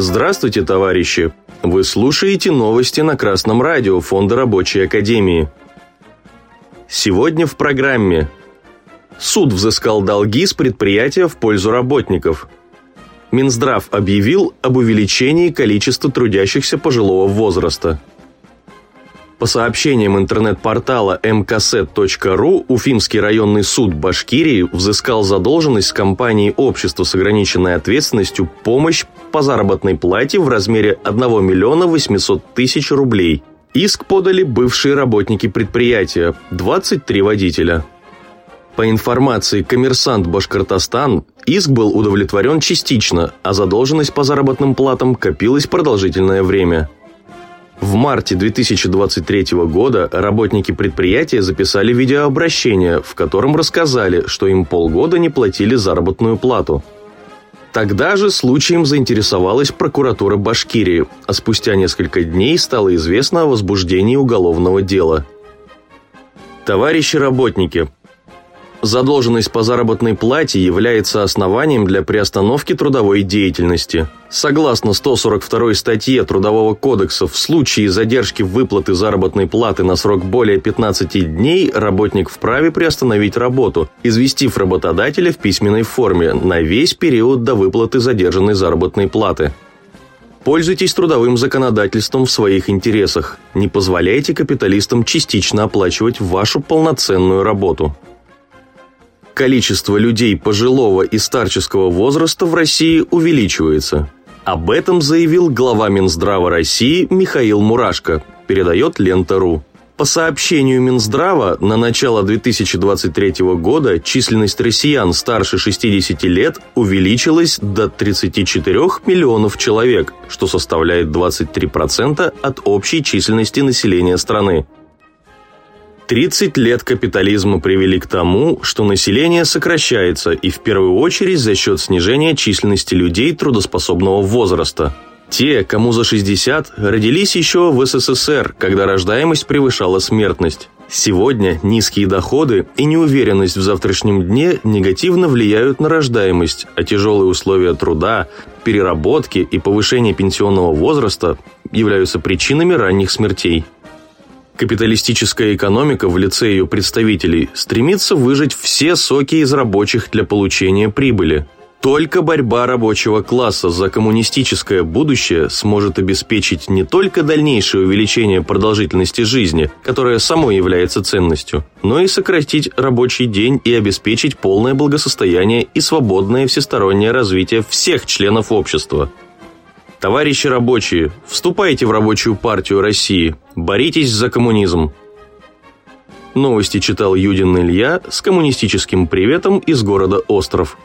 Здравствуйте, товарищи! Вы слушаете новости на Красном радио Фонда Рабочей Академии. Сегодня в программе Суд взыскал долги с предприятия в пользу работников. Минздрав объявил об увеличении количества трудящихся пожилого возраста – по сообщениям интернет-портала mkset.ru, Уфимский районный суд Башкирии взыскал задолженность с компанией «Общество с ограниченной ответственностью» помощь по заработной плате в размере 1 миллиона 800 тысяч рублей. Иск подали бывшие работники предприятия, 23 водителя. По информации «Коммерсант Башкортостан», иск был удовлетворен частично, а задолженность по заработным платам копилась продолжительное время – в марте 2023 года работники предприятия записали видеообращение, в котором рассказали, что им полгода не платили заработную плату. Тогда же случаем заинтересовалась прокуратура Башкирии, а спустя несколько дней стало известно о возбуждении уголовного дела. Товарищи работники, Задолженность по заработной плате является основанием для приостановки трудовой деятельности. Согласно 142 статье Трудового кодекса, в случае задержки выплаты заработной платы на срок более 15 дней работник вправе приостановить работу, известив работодателя в письменной форме на весь период до выплаты задержанной заработной платы. Пользуйтесь трудовым законодательством в своих интересах. Не позволяйте капиталистам частично оплачивать вашу полноценную работу количество людей пожилого и старческого возраста в России увеличивается. Об этом заявил глава Минздрава России Михаил Мурашко, передает Лента.ру. По сообщению Минздрава, на начало 2023 года численность россиян старше 60 лет увеличилась до 34 миллионов человек, что составляет 23% от общей численности населения страны. 30 лет капитализма привели к тому, что население сокращается и в первую очередь за счет снижения численности людей трудоспособного возраста. Те, кому за 60, родились еще в СССР, когда рождаемость превышала смертность. Сегодня низкие доходы и неуверенность в завтрашнем дне негативно влияют на рождаемость, а тяжелые условия труда, переработки и повышение пенсионного возраста являются причинами ранних смертей. Капиталистическая экономика в лице ее представителей стремится выжать все соки из рабочих для получения прибыли. Только борьба рабочего класса за коммунистическое будущее сможет обеспечить не только дальнейшее увеличение продолжительности жизни, которое само является ценностью, но и сократить рабочий день и обеспечить полное благосостояние и свободное всестороннее развитие всех членов общества – Товарищи рабочие, вступайте в рабочую партию России, боритесь за коммунизм. Новости читал Юдин Илья с коммунистическим приветом из города Остров.